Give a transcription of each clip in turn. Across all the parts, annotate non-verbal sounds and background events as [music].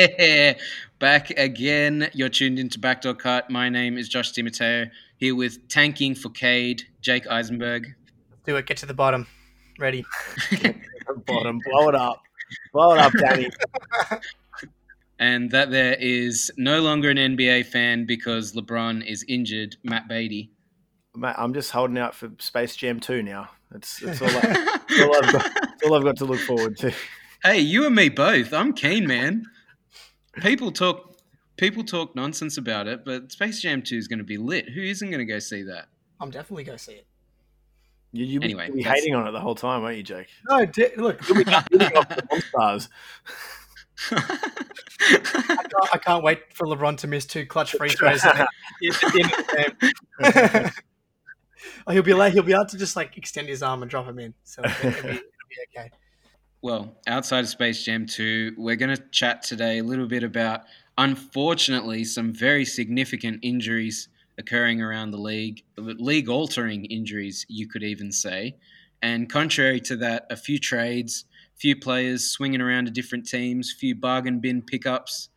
Cut! [laughs] Yeah, back again. You're tuned into Backdoor Cut. My name is Josh Timoteo, here with Tanking for Cade, Jake Eisenberg. Let's do it. Get to the bottom. Ready. [laughs] Bottom, blow it up. Blow it up, Danny. [laughs] And that there is no longer an NBA fan because LeBron is injured, Matt Beatty. Mate, I'm just holding out for Space Jam 2 now. That's, that's, all, I, that's, all I've got, that's all I've got to look forward to. Hey, you and me both. I'm keen, man. People talk people talk nonsense about it, but Space Jam 2 is going to be lit. Who isn't going to go see that? I'm definitely going to see it. You, you Anyway, be that's- hating on it the whole time, won't you, Jake? No, di- look, You'll be hating off the Monstars. [laughs] I can't, I can't wait for LeBron to miss two clutch free throws at the at the end of the game. [laughs] [laughs] oh, he'll be like, he'll be able to just like extend his arm and drop him in. So it'll be, it'll be okay. Well, outside of Space Jam 2, we're going to chat today a little bit about, unfortunately, some very significant injuries occurring around the league, league altering injuries, you could even say. And contrary to that, a few trades, few players swinging around to different teams, few bargain bin pickups.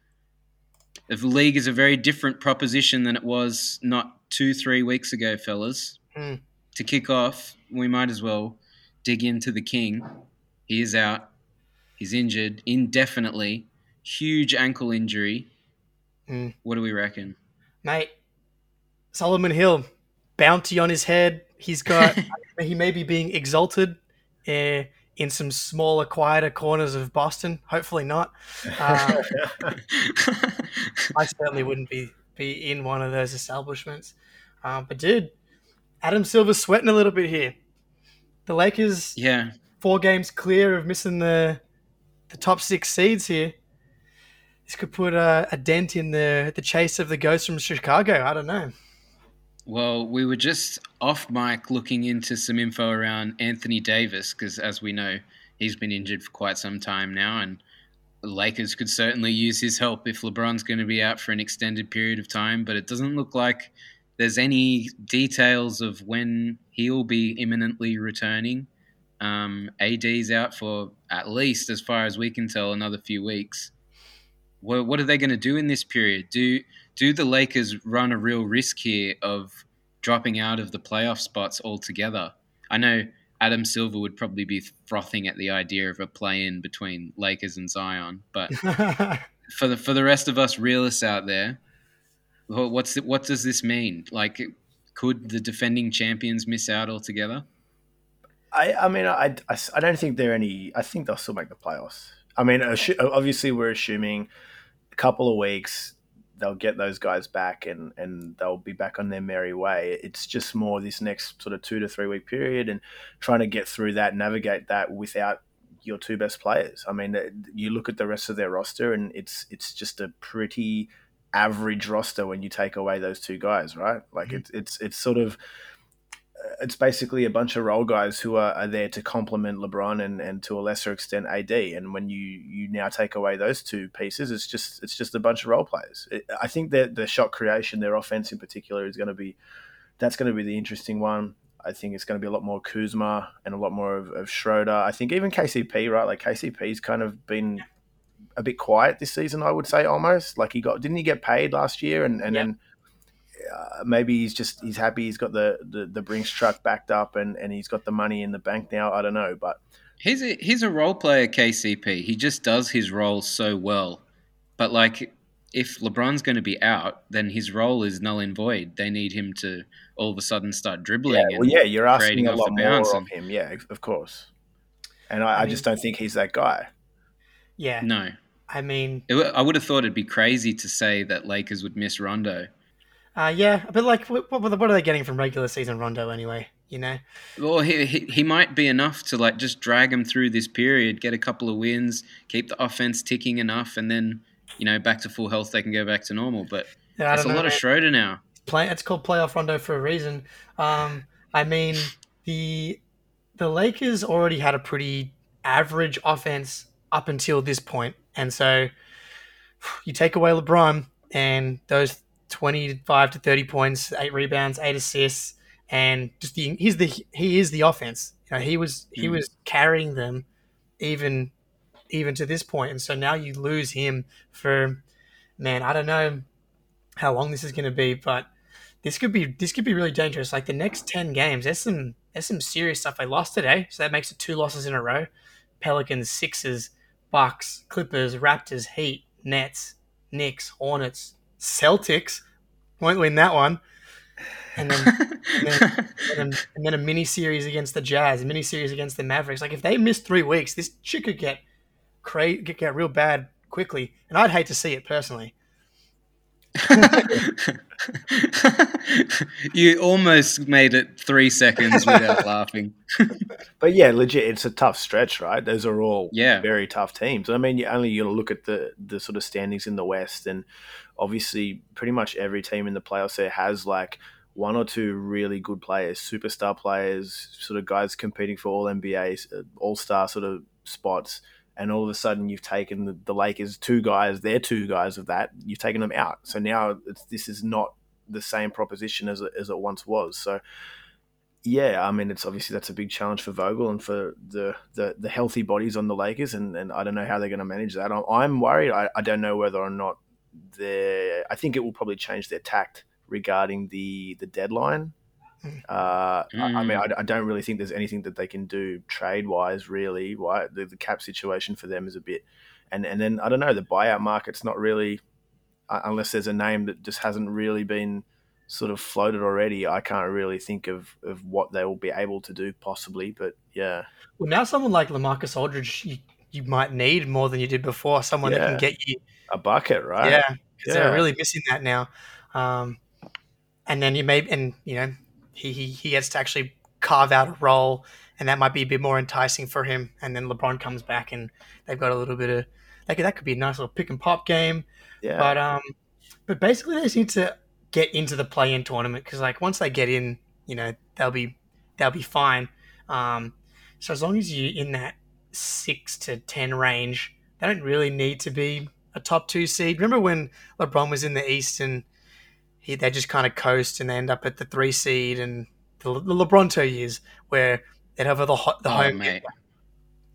The league is a very different proposition than it was not two, three weeks ago, fellas. Hmm. To kick off, we might as well dig into the king. He is out. He's injured indefinitely. Huge ankle injury. Hmm. What do we reckon? Mate, Solomon Hill, bounty on his head. He's got, [laughs] he may be being exalted uh, in some smaller, quieter corners of Boston. Hopefully not. Uh, [laughs] I certainly wouldn't be be in one of those establishments. Um, but dude, Adam Silver's sweating a little bit here. The Lakers yeah. Four games clear of missing the the top six seeds here. This could put a, a dent in the the chase of the ghost from Chicago. I don't know. Well, we were just off mic looking into some info around Anthony Davis because, as we know, he's been injured for quite some time now, and Lakers could certainly use his help if LeBron's going to be out for an extended period of time. But it doesn't look like there's any details of when he'll be imminently returning. Um, AD's out for at least, as far as we can tell, another few weeks. What, what are they going to do in this period? Do do the Lakers run a real risk here of dropping out of the playoff spots altogether? I know Adam Silver would probably be frothing at the idea of a play-in between Lakers and Zion, but [laughs] for the for the rest of us realists out there, what's it, what does this mean? Like, could the defending champions miss out altogether? I, I mean, I, I, I don't think they're any. I think they'll still make the playoffs. I mean, assu- obviously, we're assuming a couple of weeks they'll get those guys back and, and they'll be back on their merry way. It's just more this next sort of two to three week period and trying to get through that, navigate that without your two best players. I mean, you look at the rest of their roster and it's it's just a pretty average roster when you take away those two guys, right? Like Mhm. it's it's it's sort of it's basically a bunch of role guys who are, are there to complement LeBron and, and to a lesser extent AD. And when you you now take away those two pieces, it's just it's just a bunch of role players. It, I think that the shot creation, their offense in particular, is going to be that's going to be the interesting one. I think it's going to be a lot more Kuzma and a lot more of, of Schroeder. I think even KCP, right? Like KCP's kind of been a bit quiet this season. I would say almost like he got didn't he get paid last year and and Yep. then uh, maybe he's just he's happy he's got the, the the Brinks truck backed up and and he's got the money in the bank now. I don't know, but He's a, he's a role player, KCP. He just does his role so well. But like, if LeBron's going to be out, then his role is null and void. They need him to all of a sudden start dribbling. yeah, well, yeah, you're asking creating a off lot the more bounce of and- him. Yeah, of course. And I, I, I just don't think he's that guy. yeah, No, I mean, It w- I would have thought it'd be crazy to say that Lakers would miss Rondo. Uh, yeah, but like, what, what, are they getting from regular season Rondo anyway? You know, Well, he, he he might be enough to like just drag him through this period, get a couple of wins, keep the offense ticking enough, and then you know back to full health, they can go back to normal. But Yeah, it's a know, lot of. Schroeder now. play it's called playoff rondo for a reason. Um, I mean the the Lakers already had a pretty average offense up until this point, and so you take away LeBron and those twenty five to thirty points, eight rebounds, eight assists, and just the he's the he is the offense. You know, he was he Mm. was carrying them even even to this point. And so now you lose him for, man, I don't know how long this is going to be, but this could be this could be really dangerous. Like the next ten games, there's some there's some serious stuff. They lost today, so that makes it two losses in a row. Pelicans, Sixers, Bucks, Clippers, Raptors, Heat, Nets, Knicks, Hornets, Celtics. Won't win that one. And then, and, then, and, then, [laughs] and then a mini series against the Jazz, a mini series against the Mavericks. Like if they miss three weeks, this shit could get cra- get, get real bad quickly, and I'd hate to see it personally. You almost made it three seconds without [laughs] laughing. but yeah, legit, it's a tough stretch, right? Those are all yeah. very tough teams. I mean, you only you look at the the sort of standings in the West, and obviously, pretty much every team in the playoffs there has like one or two really good players, superstar players, sort of guys competing for all NBA, uh, all star sort of spots and all of a sudden you've taken the, the Lakers two guys, they're two guys of that, you've taken them out. So now this is not the same proposition as it, as it once was. So yeah, I mean, it's obviously that's a big challenge for Vogel and for the, the, the healthy bodies on the Lakers, and, and I don't know how they're going to manage that. I'm, I'm worried. I, I don't know whether or not they I think it will probably change their tact regarding the the deadline uh, mm. I, I, mean, mm. I, I, don't really think there's anything that they can do trade wise. Really, why the, the, cap situation for them is a bit, and and then I don't know the buyout market's not really, uh, unless there's a name that just hasn't really been sort of floated already. I can't really think of of what they will be able to do possibly, but yeah. Well, now someone like Lamarcus Aldridge, you, you might need more than you did before. Someone yeah. that can get you a bucket, right? Yeah, yeah. they're really missing that now. Um, and then you may, and you know, he, he he gets to actually carve out a role, and that might be a bit more enticing for him. And then LeBron comes back, and they've got a little bit of like that could be a nice little pick and pop game. Yeah. But um, but basically they just need to get into the play-in tournament because like once they get in, you know they'll be they'll be fine. Um, so as long as you're in that six to ten range, they don't really need to be a top two seed. Remember when LeBron was in the East and he, they just kind of coast and they end up at the three seed and the, the LeBronto years where they'd have the, the oh, home. Mate.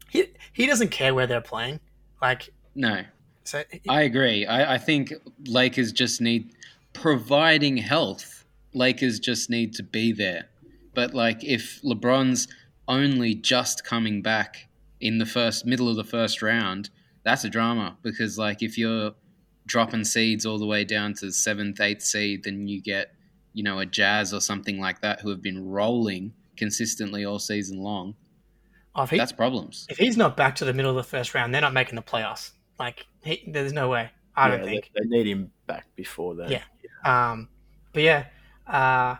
He, he doesn't care where they're playing. Like, no. So I agree. I, I think Lakers just need providing health. Lakers just need to be there. But like, if LeBron's only just coming back in the first middle of the first round, that's a drama because like if you're dropping seeds all the way down to the seventh, eighth seed, then you get, you know, a Jazz or something like that who have been rolling consistently all season long. Oh, he, That's problems. If he's not back to the middle of the first round, they're not making the playoffs. Like, he, there's no way. I yeah, don't think they, they, need him back before that. Yeah. Um. But yeah, uh,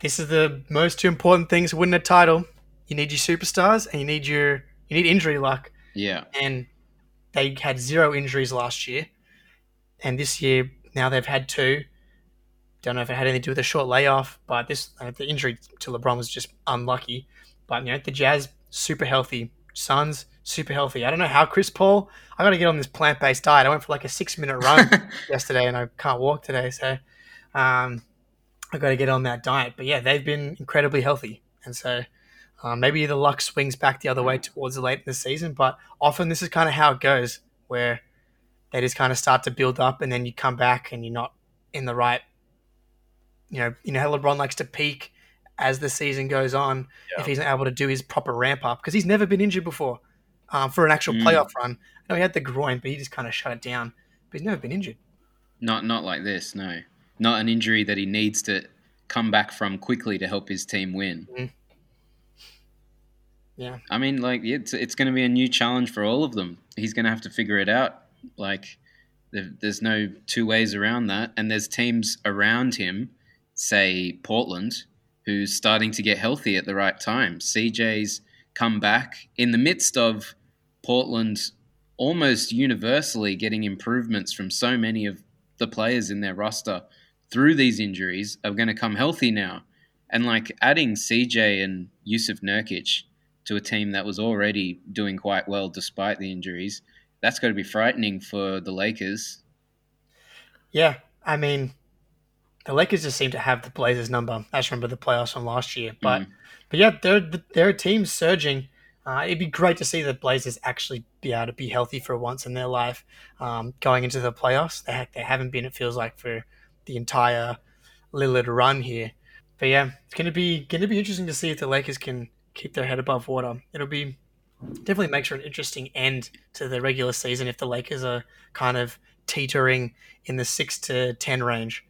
this is the most two important things to win a title. You need your superstars, and you need your you need injury luck. Yeah. And they had zero injuries last year and this year now they've had two. Don't know if it had anything to do with a short layoff, but this uh, the injury to LeBron was just unlucky. But you know the Jazz super healthy, Suns super healthy. I don't know how Chris Paul. I got to get on this plant based diet. I went for like a six minute run [laughs] yesterday, and I can't walk today, so um, I got to get on that diet. But yeah, they've been incredibly healthy, and so uh, maybe the luck swings back the other way towards the late in the season. But often this is kind of how it goes, where they just kind of start to build up, and then you come back and you're not in the right. You know, you know how LeBron likes to peak as the season goes on yeah. if he's not able to do his proper ramp up because he's never been injured before um, for an actual mm. playoff run. I know he had the groin, but he just kind of shut it down. But he's never been injured. Not not like this, no. Not an injury that he needs to come back from quickly to help his team win. Mm. Yeah. I mean, like it's it's going to be a new challenge for all of them. He's going to have to figure it out. Like, there's no two ways around that. And there's teams around him, say Portland, who's starting to get healthy at the right time. CJ's come back in the midst of Portland almost universally getting improvements from so many of the players in their roster through these injuries are going to come healthy now. And like adding CJ and Jusuf Nurkic to a team that was already doing quite well despite the injuries that's got to be frightening for the Lakers. Yeah, I mean, the Lakers just seem to have the Blazers number. I just remember the playoffs from last year, but mm. but yeah, they're they're a team surging. Uh, it'd be great to see the Blazers actually be able to be healthy for once in their life um, going into the playoffs. They, ha- they haven't been, it feels like, for the entire Lillard run here. But yeah, it's gonna be gonna be interesting to see if the Lakers can keep their head above water. It'll be definitely makes for an interesting end to the regular season if the Lakers are kind of teetering in the six to ten range.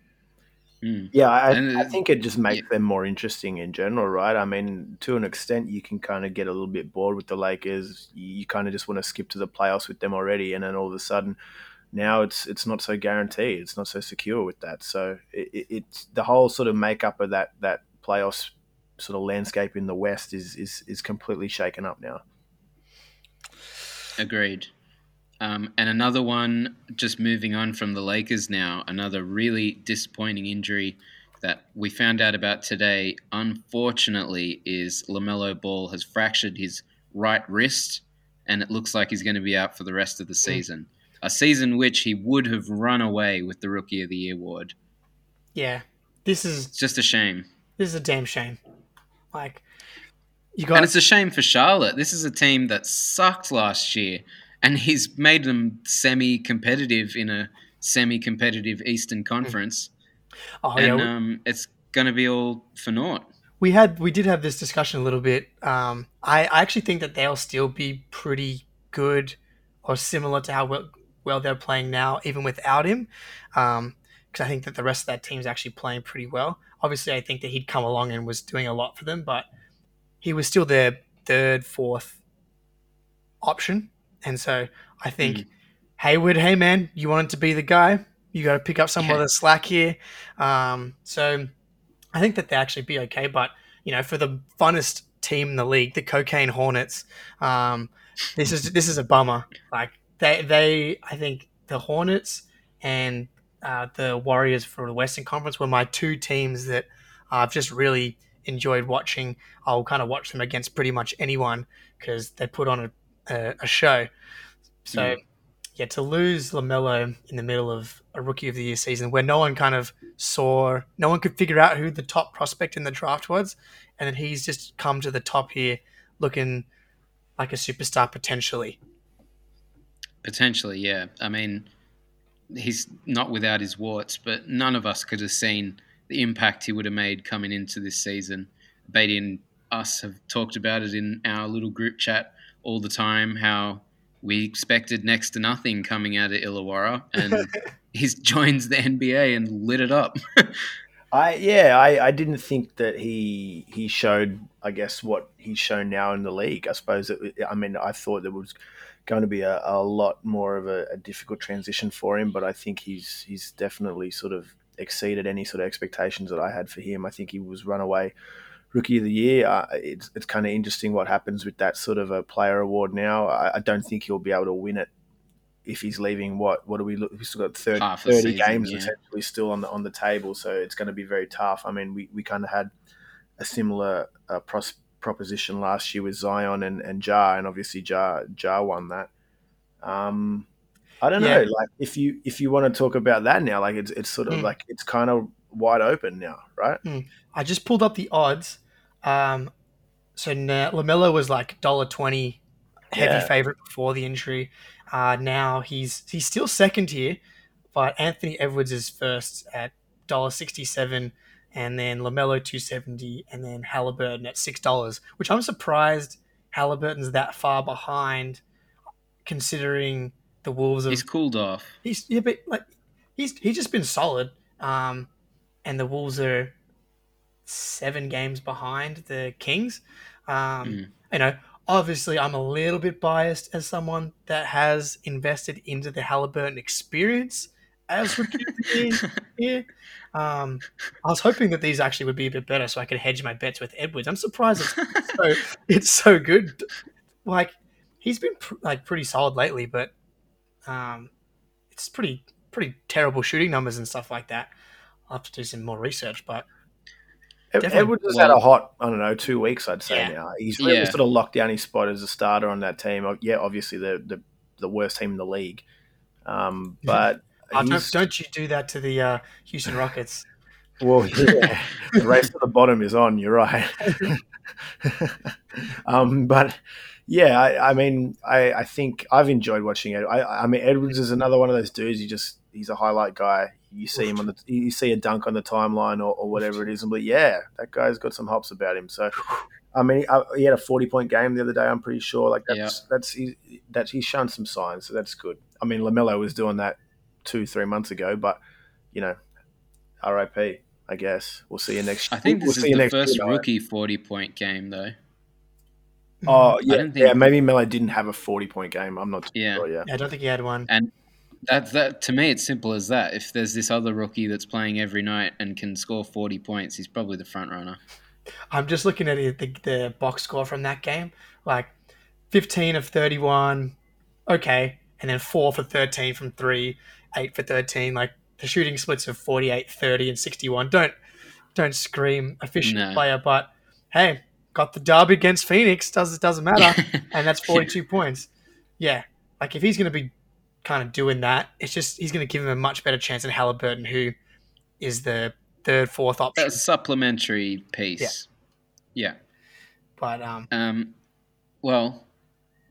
Mm. Yeah, I, And, I think it just makes yeah. them more interesting in general, right? I mean, to an extent, you can kind of get a little bit bored with the Lakers. You, you kind of just want to skip to the playoffs with them already, and then all of a sudden, now it's it's not so guaranteed. It's not so secure with that. So it, it, it's the whole sort of makeup of that that playoffs sort of landscape in the West is is is completely shaken up now. Agreed. Um, and another one, just moving on from the Lakers now, another really disappointing injury that we found out about today, unfortunately, is LaMelo Ball has fractured his right wrist, and it looks like he's going to be out for the rest of the season. A season which he would have run away with the Rookie of the Year award. Yeah, this is It's just a shame. this is a damn shame. Like you And it's a shame for Charlotte. This is a team that sucked last year, and he's made them semi competitive in a semi competitive Eastern Conference. oh yeah, and we- um, it's going to be all for naught. we had we did have this discussion a little bit. Um, I, I actually think that they'll still be pretty good or similar to how well, well they're playing now, even without him. Because I think that the rest of that team's actually playing pretty well. Obviously, I think that he'd come along and was doing a lot for them, but he was still their third, fourth option. And so I think Hayward, hey man, you wanted to be the guy. You got to pick up some Yeah. of the slack here. Um, so I think that they actually be okay. But you know, for the funnest team in the league, the Cocaine Hornets, um, this is this is a bummer. Like they they I think the Hornets and uh, the Warriors for the Western Conference were my two teams that I've just really enjoyed watching. I'll kind of watch them against pretty much anyone because they put on a, a, a show. So Mm. yeah, to lose Lamelo in the middle of a Rookie of the Year season where no one kind of saw, no one could figure out who the top prospect in the draft was, and then he's just come to the top here, looking like a superstar potentially. Potentially, yeah. I mean, he's not without his warts, but none of us could have seen the impact he would have made coming into this season. Beatty and us have talked about it in our little group chat all the time how we expected next to nothing coming out of Illawarra, and [laughs] he joins the NBA and lit it up. [laughs] I yeah, I, I didn't think that he he showed I guess what he's shown now in the league. I suppose it, I mean I thought there was going to be a, a lot more of a, a difficult transition for him, but I think he's he's definitely sort of exceeded any sort of expectations that I had for him. I think he was runaway rookie of the year. Uh, it's it's kind of interesting what happens with that sort of a player award now. I, I don't think he'll be able to win it if he's leaving. What what do we look? We've still got 30, 30 season, games yeah. essentially still on the on the table, so it's going to be very tough. I mean, we, we kind of had a similar uh, pros- proposition last year with Zion and and Ja, and obviously Jar Jar won that. Um, I don't Yeah. know, like if you if you want to talk about that now, like it's it's sort of Mm. like it's kind of wide open now, right? I just pulled up the odds. Um, so now Lamelo was like dollar twenty, heavy Yeah. favorite before the injury. Uh, now he's he's still second here, but Anthony Edwards is first at dollar sixty seven, and then Lamelo two seventy, and then Halliburton at six dollars. Which I'm surprised Halliburton's that far behind, considering the Wolves have he's cooled off. he's yeah, but like he's he's just been solid. Um, and the Wolves are seven games behind the Kings. Um, Mm. you know, obviously, I'm a little bit biased as someone that has invested into the Halliburton experience as the year [laughs] here. Um, I was hoping that these actually would be a bit better, so I could hedge my bets with Edwards. I'm surprised it's so [laughs] it's so good. Like he's been pr- like pretty solid lately, but um, it's pretty pretty terrible shooting numbers and stuff like that. I'll have to do some more research, but Ed- Definitely. Edwards has had a hot, I don't know, two weeks. I'd say Yeah. now he's really Yeah. sort of locked down his spot as a starter on that team. Oh, Yeah, obviously the the, the worst team in the league, um, [laughs] but uh, don't, don't you do that to the uh, Houston [laughs] Rockets? Well, yeah, the race to the bottom is on. You're right. [laughs] um, but Yeah, I, I mean, I, I think I've enjoyed watching it. I, I mean, Edwards is another one of those dudes. You just he's a highlight guy. You see him on the you see a dunk on the timeline or, or whatever it is, and be yeah, that guy's got some hops about him. So, I mean, I, he had a forty point game the other day. I'm pretty sure. Like that's Yeah. that's he, that's he's shown some signs, so that's good. I mean, Lamelo was doing that two three months ago, but you know, R.I.P. I guess we'll see you next. I think we'll this see is the next first year, rookie 40 point game, though. Oh hmm. yeah, think- yeah. Maybe Melo didn't have a forty point game. I'm not too Yeah. sure. Yeah, Yeah, I don't think he had one. And that, that to me, it's simple as that. If there's this other rookie that's playing every night and can score 40 points, he's probably the front runner. I'm just looking at the, the box score from that game. Like 15 of 31, okay, and then 4 for 13 from 3, 8 for 13. Like the shooting splits of 48, 30, and 61. Don't don't scream efficient No. player, but hey, got the dub against Phoenix. Does it doesn't matter, [laughs] and that's 42 points. Yeah, like if he's going to be kind of doing that, it's just he's going to give him a much better chance than Halliburton, who is the third, fourth option. That's a supplementary piece. Yeah. But um, Um, well,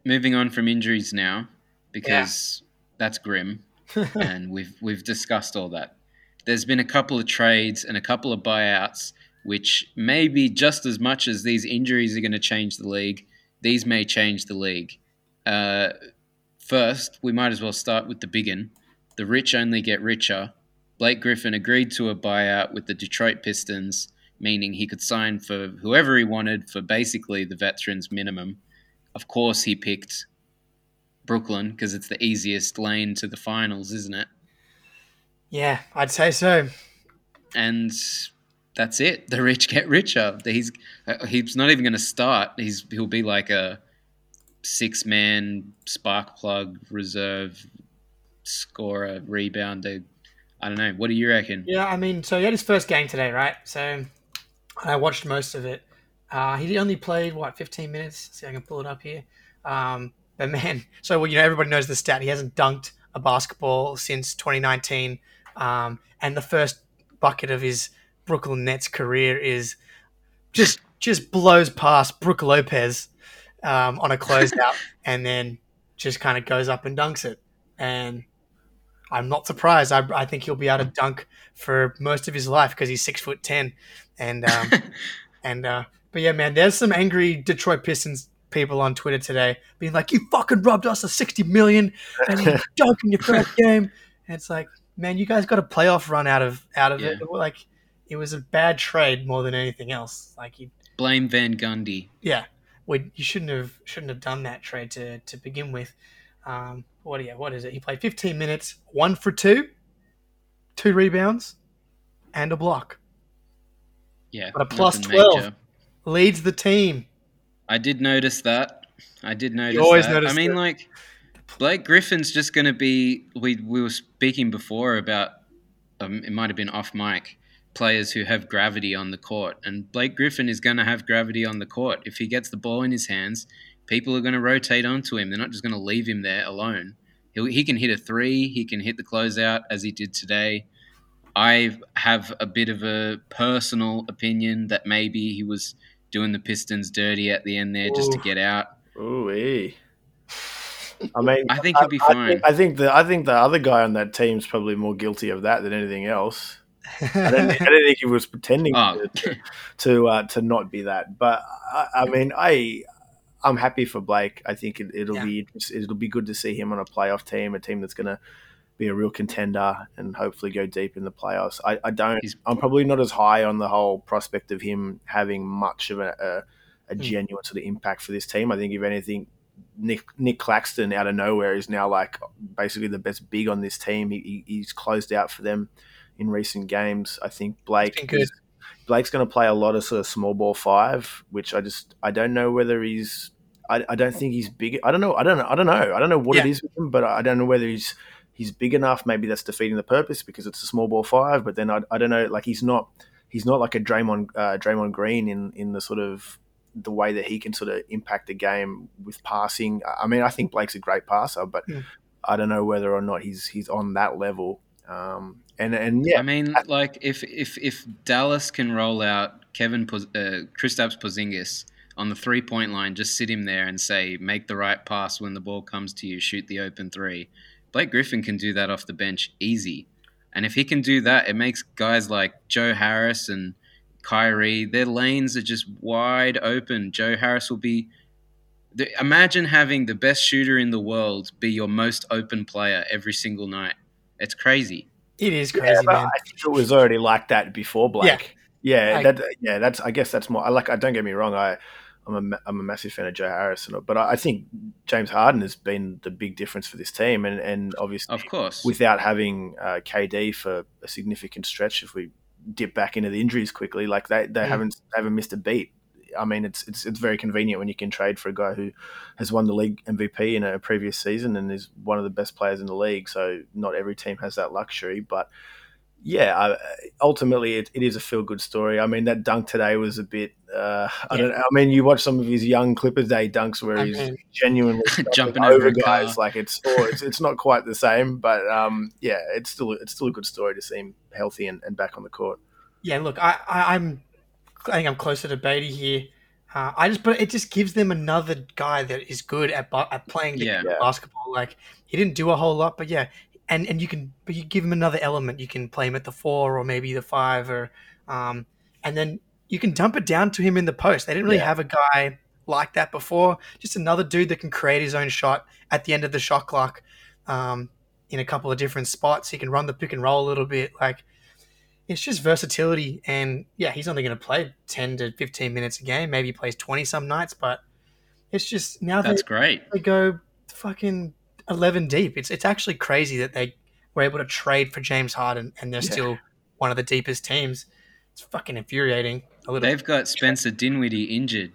moving on from injuries now, because that's grim, [laughs] and we've we've discussed all that. There's been a couple of trades and a couple of buyouts, which maybe just as much as these injuries are going to change the league, these may change the league. Uh, first, we might as well start with the big one. The rich only get richer. Blake Griffin agreed to a buyout with the Detroit Pistons, meaning he could sign for whoever he wanted for basically the veterans minimum. Of course, he picked Brooklyn because it's the easiest lane to the finals, isn't it? yeah, I'd say so. And that's it. The rich get richer. He's uh, he's not even going to start. He's he'll be like a six man spark plug reserve scorer rebounder. I don't know. What do you reckon? Yeah, I mean, so he had his first game today, right? So I watched most of it. Uh, he only played what 15 minutes. See, if I can pull it up here. Um, but man, [laughs] so well, you know, everybody knows the stat. He hasn't dunked a basketball since 2019, um, and the first bucket of his Brooklyn Nets career is just just blows past Brooke Lopez um, on a closeout, [laughs] and then just kind of goes up and dunks it. And I'm not surprised. I, I think he'll be able to dunk for most of his life because he's six foot ten, and um, [laughs] and uh, but yeah, man, there's some angry Detroit Pistons people on Twitter today being like, "You fucking robbed us of sixty million and you [laughs] dunk in your first game." And it's like, man, you guys got a playoff run out of out of it. Like, it was a bad trade more than anything else. Like, you, Blame Van Gundy. yeah, we, you shouldn't have shouldn't have done that trade to to begin with. Um, what yeah, what is it? He played 15 minutes, one for two, two rebounds, and a block. Yeah, But a 12. major. Leads the team. I did notice that. I did notice always that. notice I mean, that. like Blake Griffin's just going to be. We we were speaking before about. Um, it might have been off mic. Players who have gravity on the court, and Blake Griffin is going to have gravity on the court. If he gets the ball in his hands, people are going to rotate onto him. They're not just going to leave him there alone. He'll, he can hit a three. He can hit the closeout as he did today. I have a bit of a personal opinion that maybe he was doing the Pistons dirty at the end there just to get out. Ooh, hey. I mean, I think he'll be I fine. think, I think the I think the other guy on that team's probably more guilty of that than anything else. I don't, I don't think he was pretending Oh, to to, uh, to not be that. But I, I mean, I I'm happy for Blake. I think it, it'll Yeah. be it'll be good to see him on a playoff team, a team that's going to be a real contender and hopefully go deep in the playoffs. I, I don't. He's- I'm probably not as high on the whole prospect of him having much of a, a, a Hmm. genuine sort of impact for this team. I think if anything, Nick Nick Claxton out of nowhere is now like basically the best big on this team. He, he, he's closed out for them in recent games. I think Blake is- Blake's going to play a lot of sort of small ball five, which I just I don't know whether he's I, I don't think he's big. I don't know. I don't know. I don't know. I don't know what it Yeah. is with him, but I don't know whether he's he's big enough. Maybe that's defeating the purpose because it's a small ball five. But then I, I don't know. Like he's not he's not like a Draymond uh, Draymond Green in in the sort of the way that he can sort of impact the game with passing. I mean, I think Blake's a great passer, but Yeah. I don't know whether or not he's he's on that level. Um, and and yeah, I mean, like if if if Dallas can roll out Kevin Poz- uh, Kristaps Porzingis on the three point line, just sit him there and say, make the right pass when the ball comes to you, shoot the open three. Blake Griffin can do that off the bench easy. And if he can do that, it makes guys like Joe Harris and Kyrie, their lanes are just wide open. Joe Harris will be. Imagine having the best shooter in the world be your most open player every single night. It's crazy. It is crazy, yeah, man. I think it was already like that before Blake. Yeah, yeah, that, yeah. That's. I guess that's more. I like. I don't get me wrong. I I'm a, I'm a massive fan of Joe Harrison, but I think James Harden has been the big difference for this team, and, and obviously, of course, without having uh, KD for a significant stretch, if we dip back into the injuries quickly, like they, they mm. haven't haven't missed a beat. I mean, it's it's it's very convenient when you can trade for a guy who has won the league MVP in a previous season and is one of the best players in the league. So not every team has that luxury, but yeah, I, ultimately it, it is a feel good story. I mean, that dunk today was a bit. Uh, I don't. I mean, you watch some of his young Clippers Day dunks where he's mean, genuinely [laughs] jumping over, guys. Car. Like it's, oh, it's it's not quite the same, but um, yeah, it's still it's still a good story to see him healthy and, and back on the court. Yeah, look, I, I am I think I'm closer to Beatty here. Uh, I just, but it just gives them another guy that is good at, at playing yeah. basketball. Like he didn't do a whole lot, but yeah, and and you can but you give him another element. You can play him at the four or maybe the five or um, and then you can dump it down to him in the post. They didn't really yeah. have a guy like that before. Just another dude that can create his own shot at the end of the shot clock um, in a couple of different spots. He can run the pick and roll a little bit. Like it's just versatility. And yeah, he's only going to play ten to fifteen minutes a game. Maybe he plays twenty some nights, but it's just now that's they, great. They go fucking 11 deep. It's it's actually crazy that they were able to trade for James Harden and they're yeah. still one of the deepest teams. It's fucking infuriating. A little. They've got Spencer Dinwiddie injured.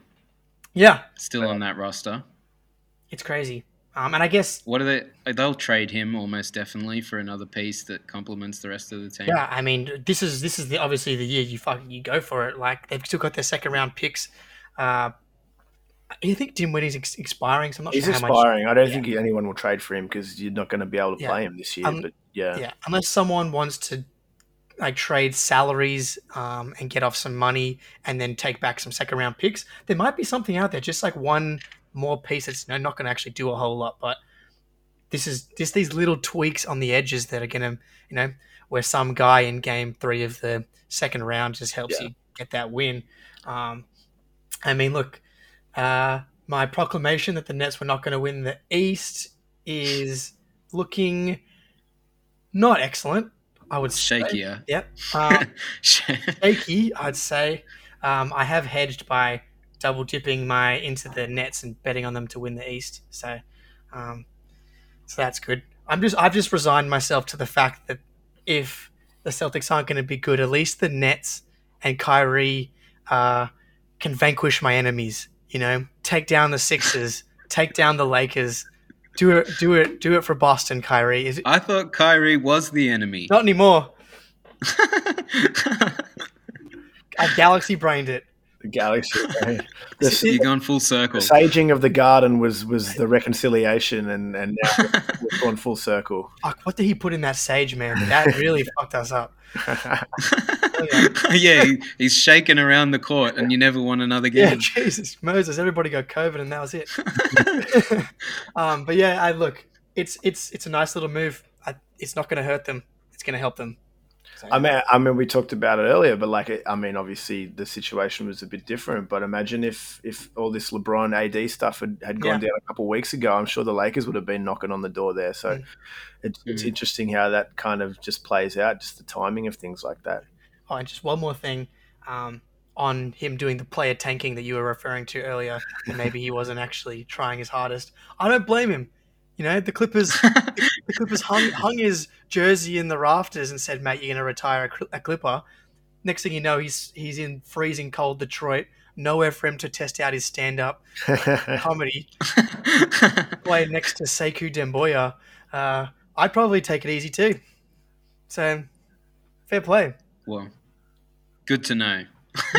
Yeah, still on that roster. It's crazy. Um, and I guess what are they? They'll trade him almost definitely for another piece that complements the rest of the team. Yeah, I mean, this is this is the, obviously the year you fucking you go for it. Like they've still got their second round picks. Uh, you think Dinwiddie's ex- expiring? So I'm not He's sure expiring. Much, I don't yeah. think anyone will trade for him because you're not going to be able to yeah. play him this year. Um, but yeah, yeah, unless someone wants to like trade salaries um, and get off some money and then take back some second round picks, there might be something out there. Just like one more piece that's know, not going to actually do a whole lot, but this is just these little tweaks on the edges that are going to, you know, where some guy in game three of the second round just helps yeah. you get that win. Um, I mean, look uh, my proclamation that the Nets were not going to win the East is looking not excellent. I would say. shakier. Yep. Uh, [laughs] shaky, I'd say. Um, I have hedged by double dipping my into the Nets and betting on them to win the East. So, um, so that's good. I'm just I've just resigned myself to the fact that if the Celtics aren't going to be good, at least the Nets and Kyrie uh, can vanquish my enemies you know, take down the Sixers, [laughs] take down the Lakers. Do it, do it, do it for Boston, Kyrie. Is it- I thought Kyrie was the enemy. Not anymore. [laughs] I galaxy brained it. The galaxy. [laughs] The, You're going full circle. The saging of the garden was was the reconciliation, and and now [laughs] we've gone full circle. Fuck, what did he put in that sage, man? That really [laughs] fucked us up. yeah, he, he's shaking around the court, and you never won another game. Yeah, Jesus, Moses, everybody got COVID, and that was it. um, but yeah, I look, it's it's it's a nice little move. I, it's not going to hurt them. It's going to help them. I mean, I mean, we talked about it earlier, but like, I mean, obviously the situation was a bit different. But imagine if if all this LeBron AD stuff had, had gone yeah. down a couple weeks ago, I'm sure the Lakers would have been knocking on the door there. So mm. it's, it's mm. interesting how that kind of just plays out, just the timing of things like that. Oh, and just one more thing um, on him doing the player tanking that you were referring to earlier, and maybe he wasn't actually trying his hardest. I don't blame him. You know, the Clippers, the [laughs] The clippers hung, hung his jersey in the rafters and said, "Mate, you're going to retire a, a Clipper." Next thing you know, he's he's in freezing cold Detroit. Nowhere for him to test out his stand-up [laughs] comedy. [laughs] Play next to Sekou Doumbouya, Uh, I'd probably take it easy too. So, fair play. Well, good to know. [laughs]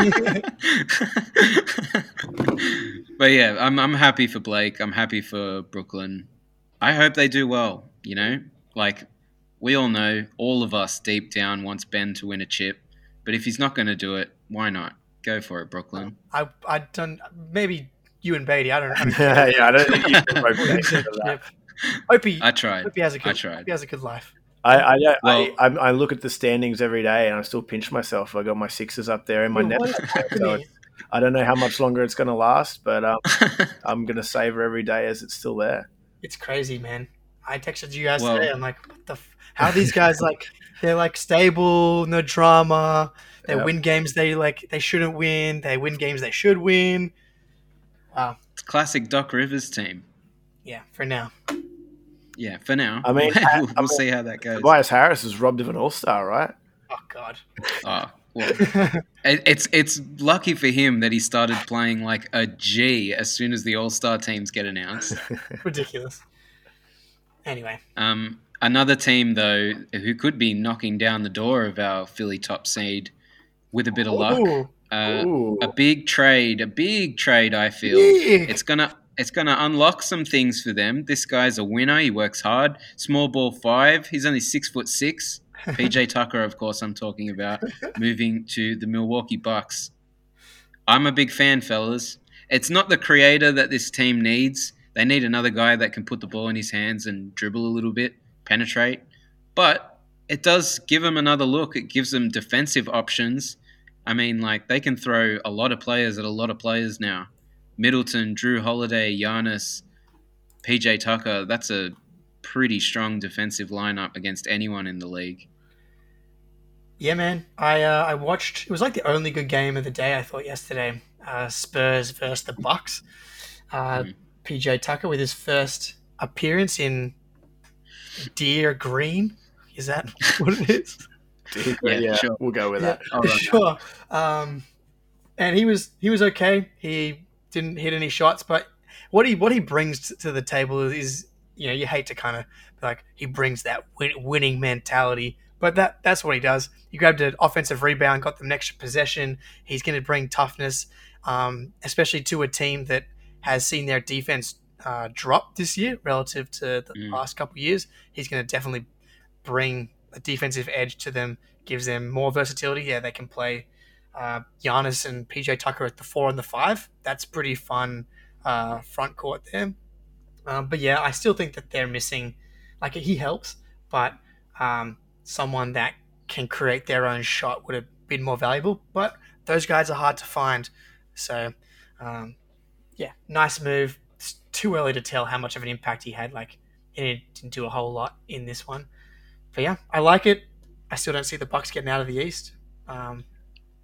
but yeah, I'm I'm happy for Blake. I'm happy for Brooklyn. I hope they do well. You know, like we all know, all of us deep down wants Ben to win a chip. But if he's not going to do it, why not? Go for it, Brooklyn. I I don't maybe you and Beatty. I don't. [laughs] I don't yeah, I don't think you can [laughs] vote that. Yep. Hope he, I tried. hope he has a good. I tried. Hope he has a good life. I I, I, Well- I I look at the standings every day and I still pinch myself. I got my sixes up there in my net. So I don't know how much longer it's going to last, but um, [laughs] I'm going to savor every day as it's still there. It's crazy, man. I texted you guys Well- today. I'm like, what the? F- how are these guys like? [laughs] They're like stable, no drama. They Yeah. win games they like they shouldn't win. They win games they should win. Wow. It's classic Doc Rivers team. Yeah, for now. Yeah, for now. I mean, [laughs] we'll, I- I we'll mean- see how that goes. Tobias Harris is robbed of an All Star, right? Oh God. [laughs] Oh, well, it, it's it's lucky for him that he started playing like a G as soon as the All Star teams get announced. Ridiculous. Anyway, Um, another team though who could be knocking down the door of our Philly top seed with a bit of luck. Uh, a big trade, a big trade. I feel big. it's gonna it's gonna unlock some things for them. This guy's a winner. He works hard. Small ball five. He's only six foot six. [laughs] PJ Tucker, of course, I'm talking about moving to the Milwaukee Bucks. I'm a big fan, fellas. It's not the creator that this team needs. They need another guy that can put the ball in his hands and dribble a little bit, penetrate. But it does give them another look. It gives them defensive options. I mean, like they can throw a lot of players at a lot of players now. Middleton, Jrue Holiday, Giannis, PJ Tucker. That's a pretty strong defensive lineup against anyone in the league. Yeah, man. I uh, I watched. It was like the only good game of the day. I thought yesterday. Uh, Spurs versus the Bucks. Uh, Mm. PJ Tucker with his first appearance in Deer Green. Is that [laughs] what it is? Yeah, yeah, sure. we'll go with Yeah, that. Right. sure. Um, and he was he was okay. He didn't hit any shots, but what he what he brings to the table is you know you hate to kind of like he brings that win- winning mentality, but that that's what he does. He grabbed an offensive rebound, got them an extra possession. He's going to bring toughness, um, especially to a team that has seen their defense uh, drop this year relative to the Mm. last couple of years. He's going to definitely bring a defensive edge to them, gives them more versatility. Yeah, they can play uh, Giannis and PJ Tucker at the four and the five. That's pretty fun uh, front court there. Um, but yeah, I still think that they're missing. Like he helps, but um, someone that can create their own shot would have been more valuable. But those guys are hard to find. So um, yeah, nice move. It's too early to tell how much of an impact he had. Like he didn't do a whole lot in this one. But yeah, I like it. I still don't see the Bucks getting out of the East. Um,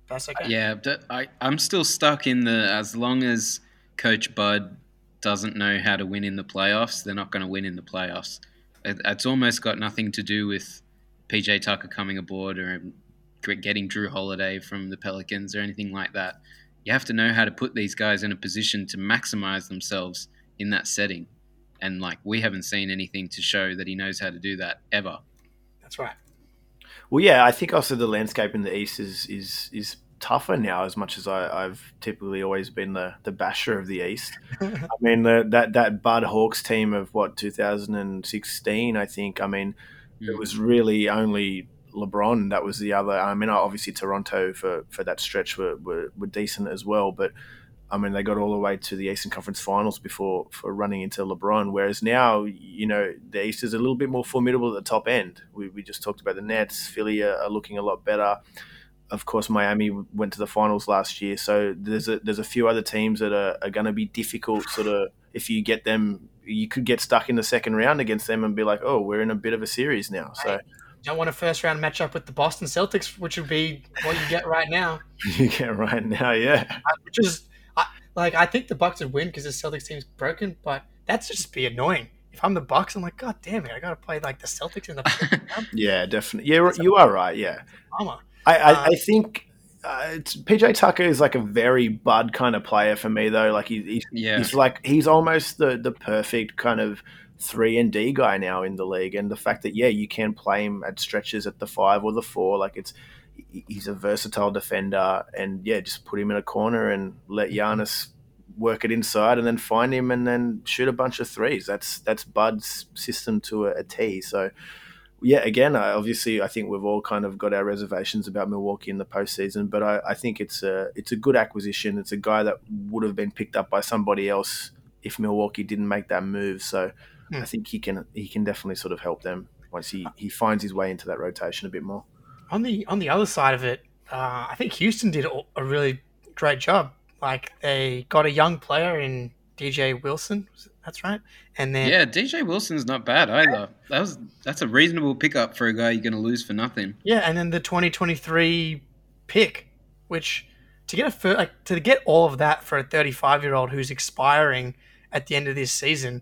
that's okay. Yeah, I, I'm still stuck in the as long as Coach Bud doesn't know how to win in the playoffs, they're not going to win in the playoffs. It, it's almost got nothing to do with PJ Tucker coming aboard or getting Jrue Holiday from the Pelicans or anything like that. You have to know how to put these guys in a position to maximize themselves in that setting. And like we haven't seen anything to show that he knows how to do that ever. That's right. Well, yeah, I think also the landscape in the East is is is tougher now. As much as I, I've typically always been the, the basher of the East. [laughs] I mean, the, that that Bud Hawks team of what 2016, I think. I mean, it Mm. was really only LeBron that was the other. I mean, obviously Toronto for for that stretch were were, were decent as well, but. I mean, they got all the way to the Eastern Conference Finals before for running into LeBron. Whereas now, you know, the East is a little bit more formidable at the top end. We, we just talked about the Nets. Philly are, are looking a lot better. Of course, Miami went to the finals last year. So there's a there's a few other teams that are, are going to be difficult. Sort of, if you get them, you could get stuck in the second round against them and be like, oh, we're in a bit of a series now. So don't want a first round matchup with the Boston Celtics, which would be what you get right now. [laughs] you get right now, yeah. Which is I, like I think the Bucks would win because the Celtics team's broken, but that's just be annoying. If I'm the Bucks, I'm like, God damn it, I gotta play like the Celtics in the first [laughs] round. Yeah, definitely. Yeah, you are right. Yeah. Bummer. I, I, Uh, I think uh, PJ Tucker is like a very Bud kind of player for me, though. Like he, he's, Yeah. he's like he's almost the the perfect kind of three and D guy now in the league, and the fact that yeah, you can play him at stretches at the five or the four, like it's he's a versatile defender, and yeah, just put him in a corner and let mm-hmm. Giannis work it inside, and then find him and then shoot a bunch of threes. That's that's Bud's system to a, a T. So yeah, again, I, obviously, I think we've all kind of got our reservations about Milwaukee in the postseason, but I, I think it's a it's a good acquisition. It's a guy that would have been picked up by somebody else if Milwaukee didn't make that move. So Hmm. I think he can he can definitely sort of help them once he, he finds his way into that rotation a bit more. On the on the other side of it, uh, I think Houston did a, a really great job. Like they got a young player in DJ Wilson. That's right. And then Yeah, DJ Wilson's not bad either. That was that's a reasonable pickup for a guy you're going to lose for nothing. Yeah, and then the 2023 pick, which to get a fir- like to get all of that for a 35 year old who's expiring at the end of this season, it's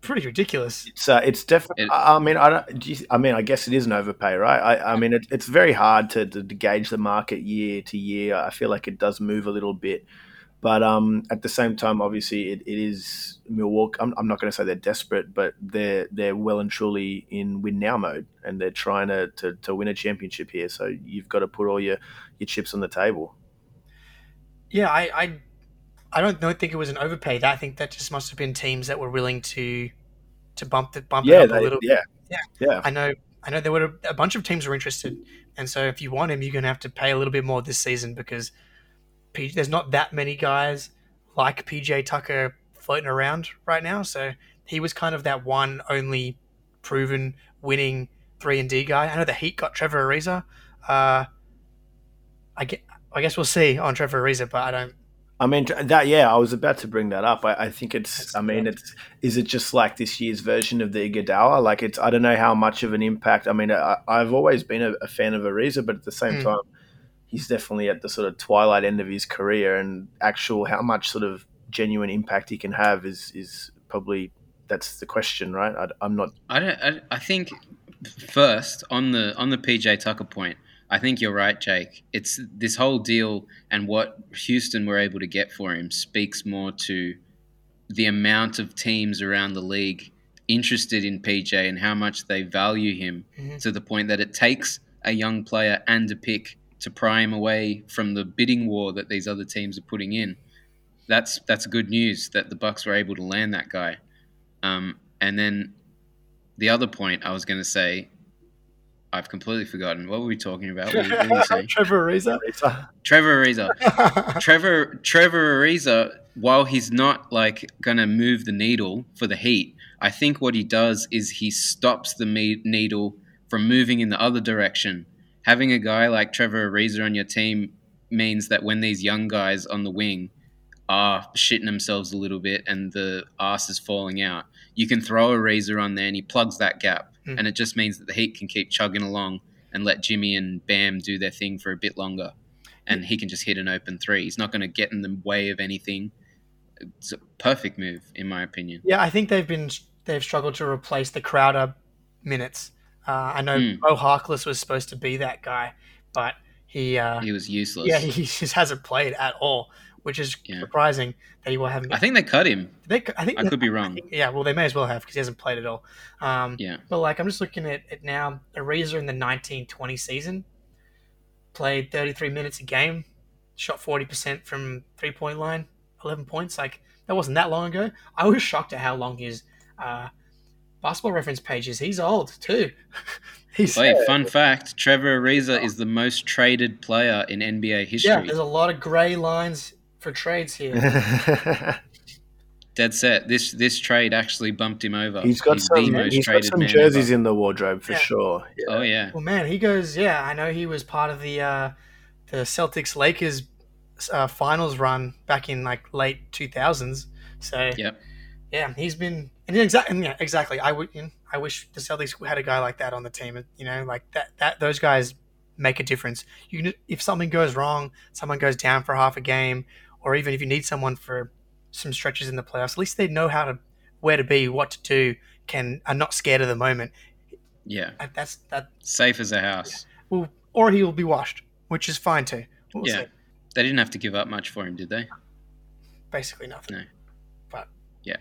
pretty ridiculous. It's uh, it's definitely. It- I I mean, I don't. do you- I mean, I guess it is an overpay, right? I, I mean, it, it's very hard to, to, to gauge the market year to year. I feel like it does move a little bit, but um, at the same time, obviously, it, it is Milwaukee. I'm, I'm not going to say they're desperate, but they're they're well and truly in win now mode, and they're trying to, to, to win a championship here. So you've got to put all your, your chips on the table. Yeah, I, I, I don't don't think it was an overpay. I think that just must have been teams that were willing to to bump the bump Yeah, it up a little. yeah, Yeah. yeah. I know. I know there were a, a bunch of teams were interested, and so if you want him, you're going to have to pay a little bit more this season because P, there's not that many guys like PJ Tucker floating around right now. So he was kind of that one only proven winning three and D guy. I know the Heat got Trevor Ariza. Uh, I get. I guess we'll see on Trevor Ariza, but I don't. I mean that. Yeah, I was about to bring that up. I, I think it's. That's I mean, it's. Is it just like this year's version of the Iguodala? Like it's. I don't know how much of an impact. I mean, I, I've always been a, a fan of Ariza, but at the same Mm. time, he's definitely at the sort of twilight end of his career, and actual how much sort of genuine impact he can have is is probably that's the question, right? I, I'm not. I don't. I, I think first on the on the PJ Tucker point, I think you're right, Jake. It's this whole deal and what Houston were able to get for him speaks more to the amount of teams around the league interested in PJ and how much they value him Mhm. to the point that it takes a young player and a pick to pry him away from the bidding war that these other teams are putting in. That's that's good news that the Bucks were able to land that guy. Um, and then the other point I was going to say, I've completely forgotten. What were we talking about? What were, you saying? [laughs] Trevor Ariza. Trevor Ariza. [laughs] Trevor Trevor Ariza, while he's not like gonna move the needle for the Heat, I think what he does is he stops the me- needle from moving in the other direction. Having a guy like Trevor Ariza on your team means that when these young guys on the wing are shitting themselves a little bit and the ass is falling out, you can throw a Ariza on there and he plugs that gap, Mm. and it just means that the Heat can keep chugging along and let Jimmy and Bam do their thing for a bit longer and he can just hit an open three. He's not going to get in the way of anything. It's a perfect move, in my opinion. Yeah, I think they've been they've struggled to replace the Crowder minutes. Uh, I know Hmm. Mo Harkless was supposed to be that guy, but he uh, He was useless. yeah he [laughs] just hasn't played at all, which is Yeah. surprising that he will haven't. I think they cut him. they, I think I could be wrong. yeah, well they may as well have because he hasn't played at all. Um, Yeah. But like I'm just looking at it now. Ariza in the 1920 season played 33 minutes a game, shot 40% from three point line, 11 points. Like that wasn't that long ago. I was shocked at how long his uh, basketball reference page is. He's old too. [laughs] He's Wait, fun fact Trevor Ariza is the most traded player in NBA history. yeah. There's a lot of gray lines for trades here. [laughs] Dead set. This this trade actually bumped him over. he's got the some. most He's got some man jerseys ever. in the wardrobe for Yeah. sure. Yeah. Oh, yeah. Well, man, he goes. Yeah, I know he was part of the uh, the Celtics Lakers uh, finals run back in like late 2000s. So Yep. yeah, he's been and exactly yeah, exactly. I would. You know, I wish the Celtics had a guy like that on the team. You know, like that. That those guys make a difference. You if something goes wrong, someone goes down for half a game, or even if you need someone for some stretches in the playoffs, at least they know how to where to be, what to do. Can are not scared of the moment. Yeah. That's that. Safe as a house. Well, or he will be washed, which is fine too. We'll Yeah. see. They didn't have to give up much for him, did they? Basically nothing. No. But Yeah.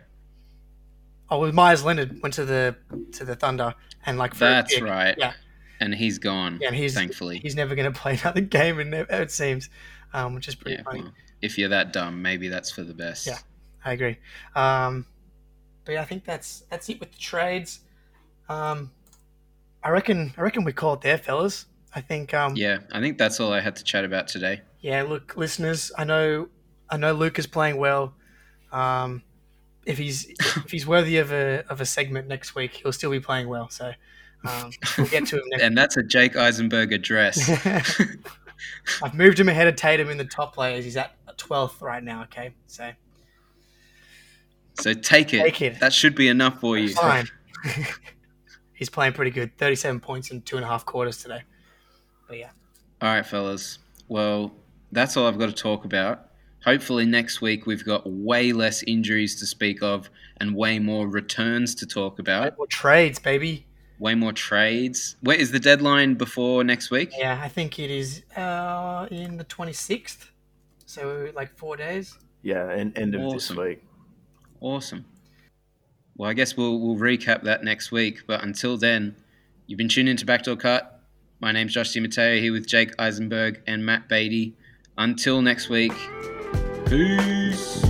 Oh, well, Meyers Leonard went to the to the Thunder, and like for That's right. Yeah. And he's gone, Yeah, and he's thankfully. he's never going [laughs] to play another game, and it seems, um, which is pretty Yeah, funny. well, if you're that dumb, maybe that's for the best. Yeah. I agree. Um, but yeah, I think that's that's it with the trades. Um, I reckon I reckon we call it there, fellas. I think um, Yeah, I think that's all I had to chat about today. yeah, look, listeners, I know I know Luke is playing well. Um, if he's [laughs] if he's worthy of a of a segment next week, he'll still be playing well. So um, we'll get to him next. [laughs] And that's a Jake Eisenberg address. [laughs] I've moved him ahead of Tatum in the top players. He's at twelfth right now. Okay, so so take it. Take it. That should be enough for you. fine. [laughs] He's playing pretty good. Thirty-seven points in two and a half quarters today. But yeah, All right, fellas. Well, that's all I've got to talk about. Hopefully, next week we've got way less injuries to speak of and way more returns to talk about. Way more trades, baby. Way more trades. Where is the deadline before next week? Yeah, I think it is uh, in the twenty-sixth. So like four days. Yeah, and end of Awesome. this week. Awesome. Well, I guess we'll we'll recap that next week. But until then, you've been tuning into Backdoor Cut. My name's Josh DiMatteo here with Jake Eisenberg and Matt Beatty. Until next week, peace.